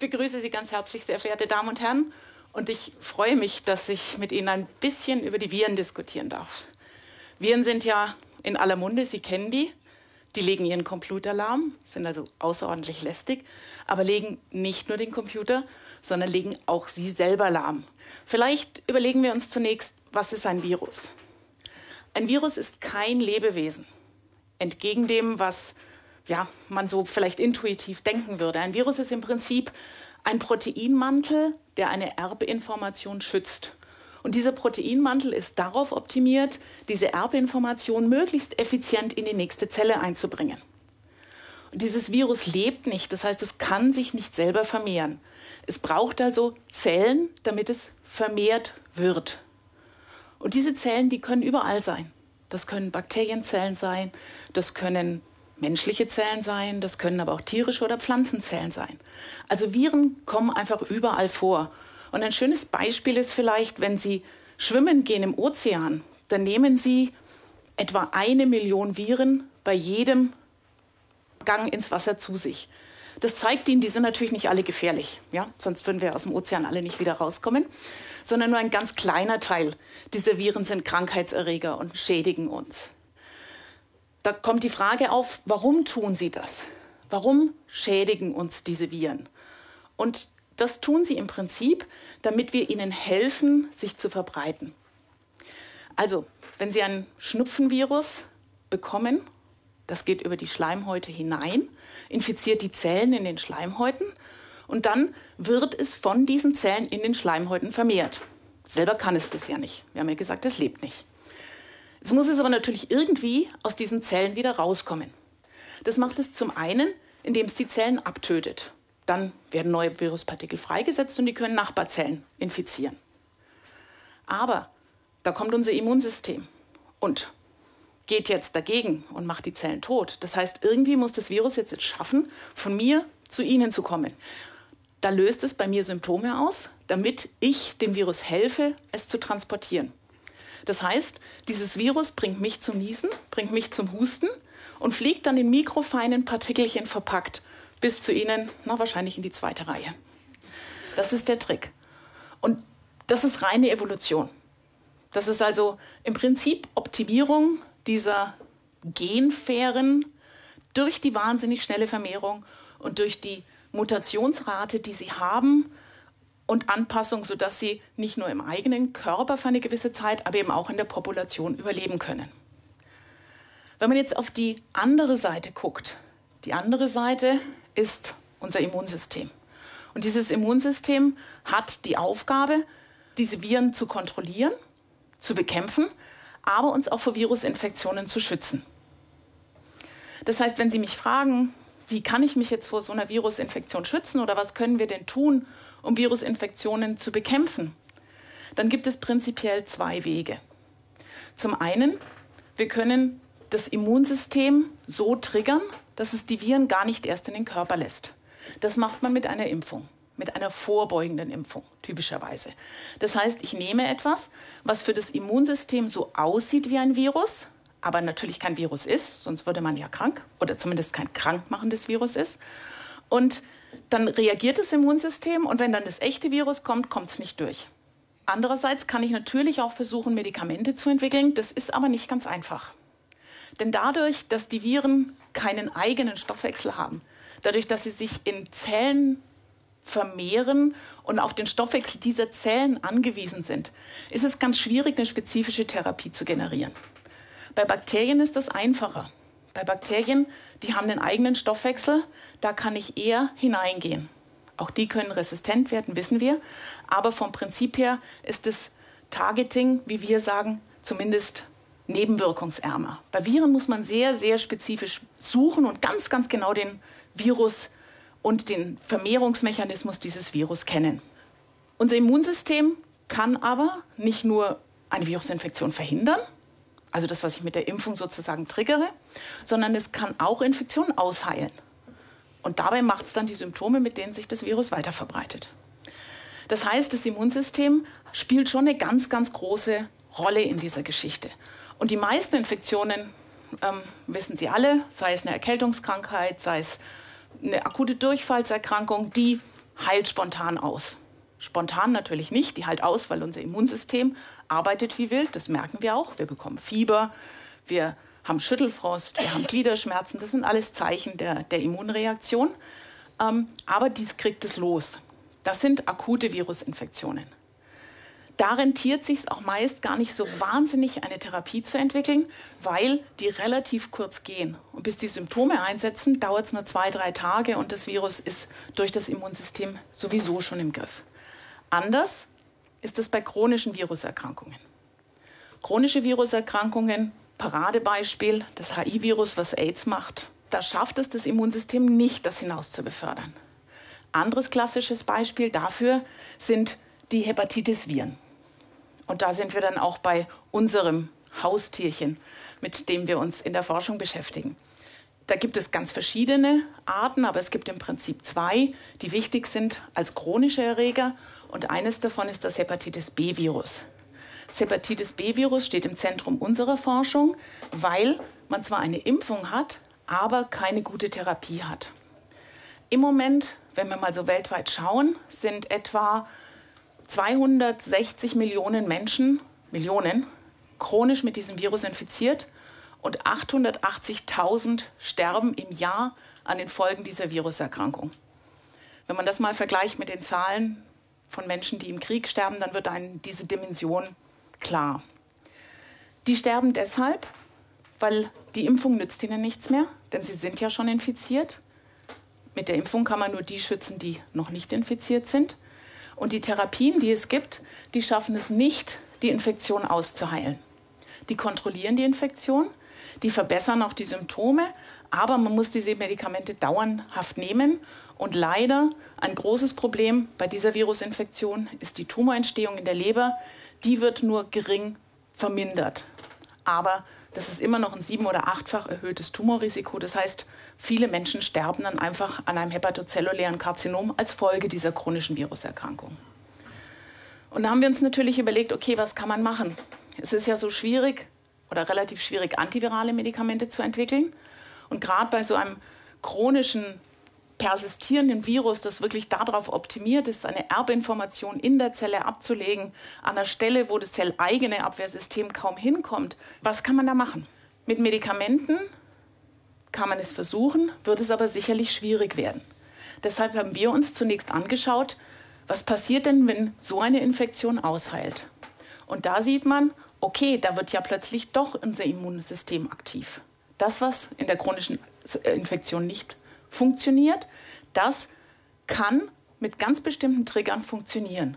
begrüße Sie ganz herzlich, sehr verehrte Damen und Herren. Und ich freue mich, dass ich mit Ihnen ein bisschen über die Viren diskutieren darf. Viren sind ja in aller Munde, Sie kennen die. Die legen ihren Computer lahm, sind also außerordentlich lästig, aber legen nicht nur den Computer, sondern legen auch Sie selber lahm. Vielleicht überlegen wir uns zunächst, was ist ein Virus? Ein Virus ist kein Lebewesen. Entgegen dem, was ja, man so vielleicht intuitiv denken würde. Ein Virus ist im Prinzip ein Proteinmantel, der eine Erbinformation schützt. Und dieser Proteinmantel ist darauf optimiert, diese Erbinformation möglichst effizient in die nächste Zelle einzubringen. Und dieses Virus lebt nicht, das heißt, es kann sich nicht selber vermehren. Es braucht also Zellen, damit es vermehrt wird. Und diese Zellen, die können überall sein. Das können Bakterienzellen sein, das können menschliche Zellen sein, das können aber auch tierische oder Pflanzenzellen sein. Also Viren kommen einfach überall vor. Und ein schönes Beispiel ist vielleicht, wenn Sie schwimmen gehen im Ozean, dann nehmen Sie etwa eine Million Viren bei jedem Gang ins Wasser zu sich. Das zeigt Ihnen, die sind natürlich nicht alle gefährlich, ja? sonst würden wir aus dem Ozean alle nicht wieder rauskommen, sondern nur ein ganz kleiner Teil dieser Viren sind Krankheitserreger und schädigen uns da kommt die Frage auf, warum tun sie das? Warum schädigen uns diese Viren? Und das tun sie im Prinzip, damit wir ihnen helfen, sich zu verbreiten. Also, wenn Sie ein Schnupfenvirus bekommen, das geht über die Schleimhäute hinein, infiziert die Zellen in den Schleimhäuten und dann wird es von diesen Zellen in den Schleimhäuten vermehrt. Selber kann es das ja nicht. Wir haben ja gesagt, es lebt nicht. Jetzt muss es aber natürlich irgendwie aus diesen Zellen wieder rauskommen. Das macht es zum einen, indem es die Zellen abtötet. Dann werden neue Viruspartikel freigesetzt und die können Nachbarzellen infizieren. Aber da kommt unser Immunsystem und geht jetzt dagegen und macht die Zellen tot. Das heißt, irgendwie muss das Virus jetzt, jetzt schaffen, von mir zu Ihnen zu kommen. Da löst es bei mir Symptome aus, damit ich dem Virus helfe, es zu transportieren. Das heißt, dieses Virus bringt mich zum Niesen, bringt mich zum Husten und fliegt dann in mikrofeinen Partikelchen verpackt bis zu Ihnen, na, wahrscheinlich in die zweite Reihe. Das ist der Trick. Und das ist reine Evolution. Das ist also im Prinzip Optimierung dieser Genfähren durch die wahnsinnig schnelle Vermehrung und durch die Mutationsrate, die sie haben, und Anpassung, sodass sie nicht nur im eigenen Körper für eine gewisse Zeit, aber eben auch in der Population überleben können. Wenn man jetzt auf die andere Seite guckt, die andere Seite ist unser Immunsystem. Und dieses Immunsystem hat die Aufgabe, diese Viren zu kontrollieren, zu bekämpfen, aber uns auch vor Virusinfektionen zu schützen. Das heißt, wenn Sie mich fragen, wie kann ich mich jetzt vor so einer Virusinfektion schützen oder was können wir denn tun, um Virusinfektionen zu bekämpfen, dann gibt es prinzipiell zwei Wege. Zum einen, wir können das Immunsystem so triggern, dass es die Viren gar nicht erst in den Körper lässt. Das macht man mit einer Impfung, mit einer vorbeugenden Impfung typischerweise. Das heißt, ich nehme etwas, was für das Immunsystem so aussieht wie ein Virus, aber natürlich kein Virus ist, sonst würde man ja krank oder zumindest kein krankmachendes Virus ist. Und dann reagiert das Immunsystem und wenn dann das echte Virus kommt, kommt es nicht durch. Andererseits kann ich natürlich auch versuchen, Medikamente zu entwickeln. Das ist aber nicht ganz einfach. Denn dadurch, dass die Viren keinen eigenen Stoffwechsel haben, dadurch, dass sie sich in Zellen vermehren und auf den Stoffwechsel dieser Zellen angewiesen sind, ist es ganz schwierig, eine spezifische Therapie zu generieren. Bei Bakterien ist das einfacher. Bei Bakterien, die haben den eigenen Stoffwechsel, da kann ich eher hineingehen. Auch die können resistent werden, wissen wir. Aber vom Prinzip her ist das Targeting, wie wir sagen, zumindest nebenwirkungsärmer. Bei Viren muss man sehr, sehr spezifisch suchen und ganz, ganz genau den Virus und den Vermehrungsmechanismus dieses Virus kennen. Unser Immunsystem kann aber nicht nur eine Virusinfektion verhindern, also das, was ich mit der Impfung sozusagen triggere, sondern es kann auch Infektionen ausheilen. Und dabei macht es dann die Symptome, mit denen sich das Virus weiter verbreitet. Das heißt, das Immunsystem spielt schon eine ganz, ganz große Rolle in dieser Geschichte. Und die meisten Infektionen, ähm, wissen Sie alle, sei es eine Erkältungskrankheit, sei es eine akute Durchfallserkrankung, die heilt spontan aus. Spontan natürlich nicht, die heilt aus, weil unser Immunsystem arbeitet wie wild, das merken wir auch. Wir bekommen Fieber, wir haben Schüttelfrost, wir haben Gliederschmerzen, das sind alles Zeichen der, der Immunreaktion. Ähm, aber dies kriegt es los. Das sind akute Virusinfektionen. Da rentiert sich auch meist gar nicht so wahnsinnig, eine Therapie zu entwickeln, weil die relativ kurz gehen. Und bis die Symptome einsetzen, dauert es nur zwei, drei Tage und das Virus ist durch das Immunsystem sowieso schon im Griff. Anders ist es bei chronischen Viruserkrankungen. Chronische Viruserkrankungen, Paradebeispiel, das HIV-Virus, was AIDS macht, da schafft es das Immunsystem nicht, das hinaus zu befördern. Anderes klassisches Beispiel dafür sind die Hepatitis-Viren. Und da sind wir dann auch bei unserem Haustierchen, mit dem wir uns in der Forschung beschäftigen. Da gibt es ganz verschiedene Arten, aber es gibt im Prinzip zwei, die wichtig sind als chronische Erreger. Und eines davon ist das Hepatitis B-Virus. Das Hepatitis B-Virus steht im Zentrum unserer Forschung, weil man zwar eine Impfung hat, aber keine gute Therapie hat. Im Moment, wenn wir mal so weltweit schauen, sind etwa 260 Millionen Menschen, Millionen, chronisch mit diesem Virus infiziert und 880.000 sterben im Jahr an den Folgen dieser Viruserkrankung. Wenn man das mal vergleicht mit den Zahlen von Menschen, die im Krieg sterben, dann wird einem diese Dimension klar. Die sterben deshalb, weil die Impfung nützt ihnen nichts mehr, denn sie sind ja schon infiziert. Mit der Impfung kann man nur die schützen, die noch nicht infiziert sind. Und die Therapien, die es gibt, die schaffen es nicht, die Infektion auszuheilen. Die kontrollieren die Infektion, die verbessern auch die Symptome, aber man muss diese Medikamente dauerhaft nehmen. Und leider ein großes Problem bei dieser Virusinfektion ist die Tumorentstehung in der Leber. Die wird nur gering vermindert. Aber das ist immer noch ein sieben- oder achtfach erhöhtes Tumorrisiko. Das heißt, viele Menschen sterben dann einfach an einem hepatozellulären Karzinom als Folge dieser chronischen Viruserkrankung. Und da haben wir uns natürlich überlegt, okay, was kann man machen? Es ist ja so schwierig, oder relativ schwierig, antivirale Medikamente zu entwickeln. Und gerade bei so einem chronischen, persistierenden Virus, das wirklich darauf optimiert ist, eine Erbinformation in der Zelle abzulegen, an der Stelle, wo das zelleigene Abwehrsystem kaum hinkommt, was kann man da machen? Mit Medikamenten kann man es versuchen, wird es aber sicherlich schwierig werden. Deshalb haben wir uns zunächst angeschaut, was passiert denn, wenn so eine Infektion ausheilt. Und da sieht man, okay, da wird ja plötzlich doch unser Immunsystem aktiv. Das, was in der chronischen Infektion nicht funktioniert, das kann mit ganz bestimmten Triggern funktionieren.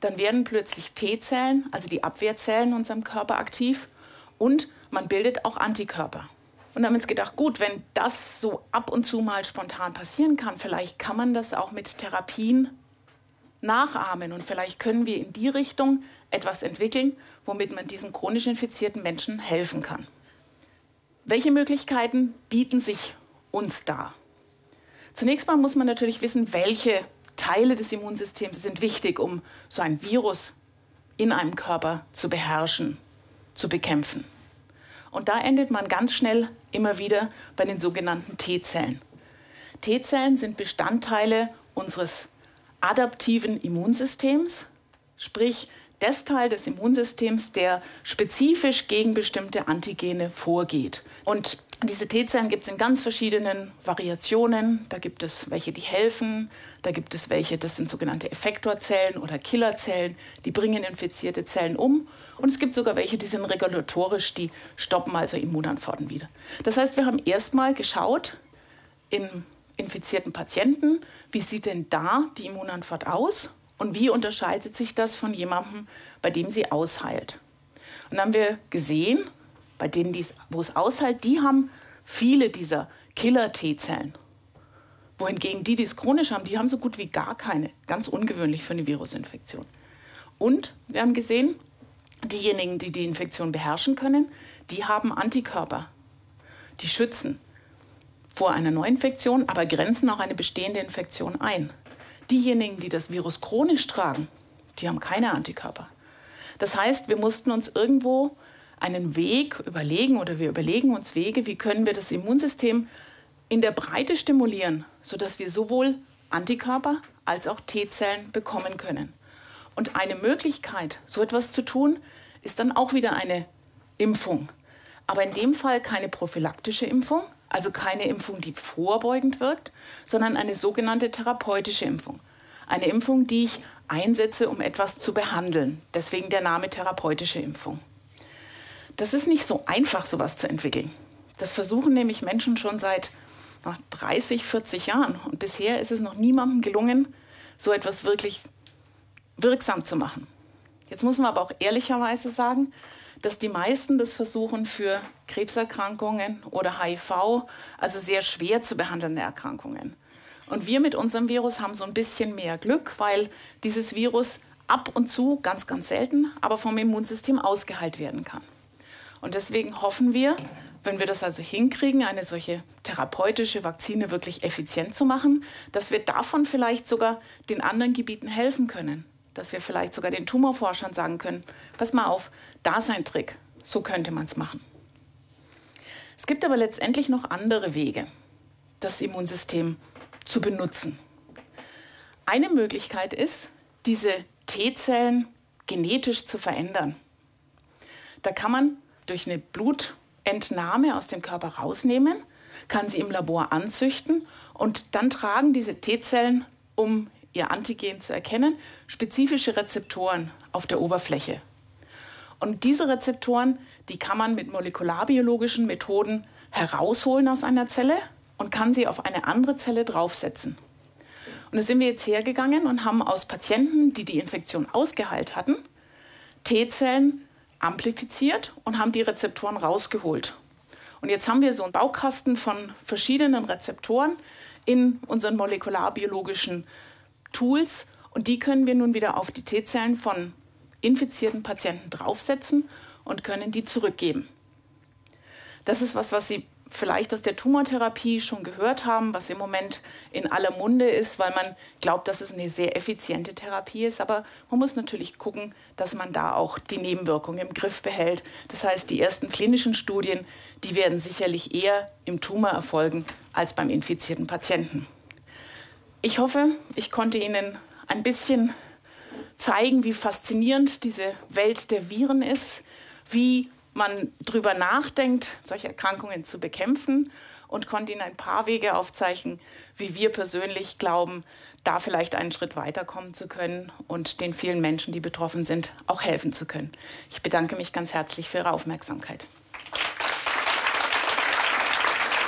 Dann werden plötzlich T-Zellen, also die Abwehrzellen in unserem Körper aktiv und man bildet auch Antikörper. Und haben uns gedacht, gut, wenn das so ab und zu mal spontan passieren kann, vielleicht kann man das auch mit Therapien nachahmen und vielleicht können wir in die Richtung etwas entwickeln, womit man diesen chronisch infizierten Menschen helfen kann. Welche Möglichkeiten bieten sich uns da? Zunächst mal muss man natürlich wissen, welche Teile des Immunsystems sind wichtig, um so ein Virus in einem Körper zu beherrschen, zu bekämpfen. Und da endet man ganz schnell immer wieder bei den sogenannten T-Zellen. T-Zellen sind Bestandteile unseres adaptiven Immunsystems, sprich des Teil des Immunsystems, der spezifisch gegen bestimmte Antigene vorgeht. Und diese T-Zellen gibt es in ganz verschiedenen Variationen. Da gibt es welche, die helfen. Da gibt es welche, das sind sogenannte Effektorzellen oder Killerzellen. Die bringen infizierte Zellen um. Und es gibt sogar welche, die sind regulatorisch, die stoppen also Immunantworten wieder. Das heißt, wir haben erstmal geschaut in infizierten Patienten, wie sieht denn da die Immunantwort aus und wie unterscheidet sich das von jemandem, bei dem sie ausheilt? Und dann haben wir gesehen, bei denen, wo es ausheilt, die haben viele dieser Killer-T-Zellen. Wohingegen die, die es chronisch haben, die haben so gut wie gar keine. Ganz ungewöhnlich für eine Virusinfektion. Und wir haben gesehen, diejenigen, die die Infektion beherrschen können, die haben Antikörper. Die schützen vor einer Neuinfektion, aber grenzen auch eine bestehende Infektion ein. Diejenigen, die das Virus chronisch tragen, die haben keine Antikörper. Das heißt, wir mussten uns irgendwo einen Weg überlegen oder wir überlegen uns Wege, wie können wir das Immunsystem in der Breite stimulieren, sodass wir sowohl Antikörper als auch T-Zellen bekommen können. Und eine Möglichkeit, so etwas zu tun, ist dann auch wieder eine Impfung. Aber in dem Fall keine prophylaktische Impfung, also keine Impfung, die vorbeugend wirkt, sondern eine sogenannte therapeutische Impfung. Eine Impfung, die ich einsetze, um etwas zu behandeln. Deswegen der Name therapeutische Impfung. Das ist nicht so einfach, sowas zu entwickeln. Das versuchen nämlich Menschen schon seit 30, 40 Jahren. Und bisher ist es noch niemandem gelungen, so etwas wirklich wirksam zu machen. Jetzt muss man aber auch ehrlicherweise sagen, dass die meisten das versuchen für Krebserkrankungen oder HIV, also sehr schwer zu behandelnde Erkrankungen. Und wir mit unserem Virus haben so ein bisschen mehr Glück, weil dieses Virus ab und zu, ganz, ganz selten, aber vom Immunsystem ausgeheilt werden kann. Und deswegen hoffen wir, wenn wir das also hinkriegen, eine solche therapeutische Vakzine wirklich effizient zu machen, dass wir davon vielleicht sogar den anderen Gebieten helfen können. Dass wir vielleicht sogar den Tumorforschern sagen können, pass mal auf, da ist ein Trick, so könnte man es machen. Es gibt aber letztendlich noch andere Wege, das Immunsystem zu benutzen. Eine Möglichkeit ist, diese T-Zellen genetisch zu verändern. Da kann man durch eine Blut- Entnahme aus dem Körper rausnehmen, kann sie im Labor anzüchten und dann tragen diese T-Zellen, um ihr Antigen zu erkennen, spezifische Rezeptoren auf der Oberfläche. Und diese Rezeptoren, die kann man mit molekularbiologischen Methoden herausholen aus einer Zelle und kann sie auf eine andere Zelle draufsetzen. Und da sind wir jetzt hergegangen und haben aus Patienten, die die Infektion ausgeheilt hatten, T-Zellen amplifiziert und haben die Rezeptoren rausgeholt. Und jetzt haben wir so einen Baukasten von verschiedenen Rezeptoren in unseren molekularbiologischen Tools und die können wir nun wieder auf die T-Zellen von infizierten Patienten draufsetzen und können die zurückgeben. Das ist was, was Sie vielleicht aus der Tumortherapie schon gehört haben, was im Moment in aller Munde ist, weil man glaubt, dass es eine sehr effiziente Therapie ist. Aber man muss natürlich gucken, dass man da auch die Nebenwirkungen im Griff behält. Das heißt, die ersten klinischen Studien, die werden sicherlich eher im Tumor erfolgen als beim infizierten Patienten. Ich hoffe, ich konnte Ihnen ein bisschen zeigen, wie faszinierend diese Welt der Viren ist, wie man darüber nachdenkt, solche Erkrankungen zu bekämpfen und konnte Ihnen ein paar Wege aufzeichnen, wie wir persönlich glauben, da vielleicht einen Schritt weiterkommen zu können und den vielen Menschen, die betroffen sind, auch helfen zu können. Ich bedanke mich ganz herzlich für Ihre Aufmerksamkeit.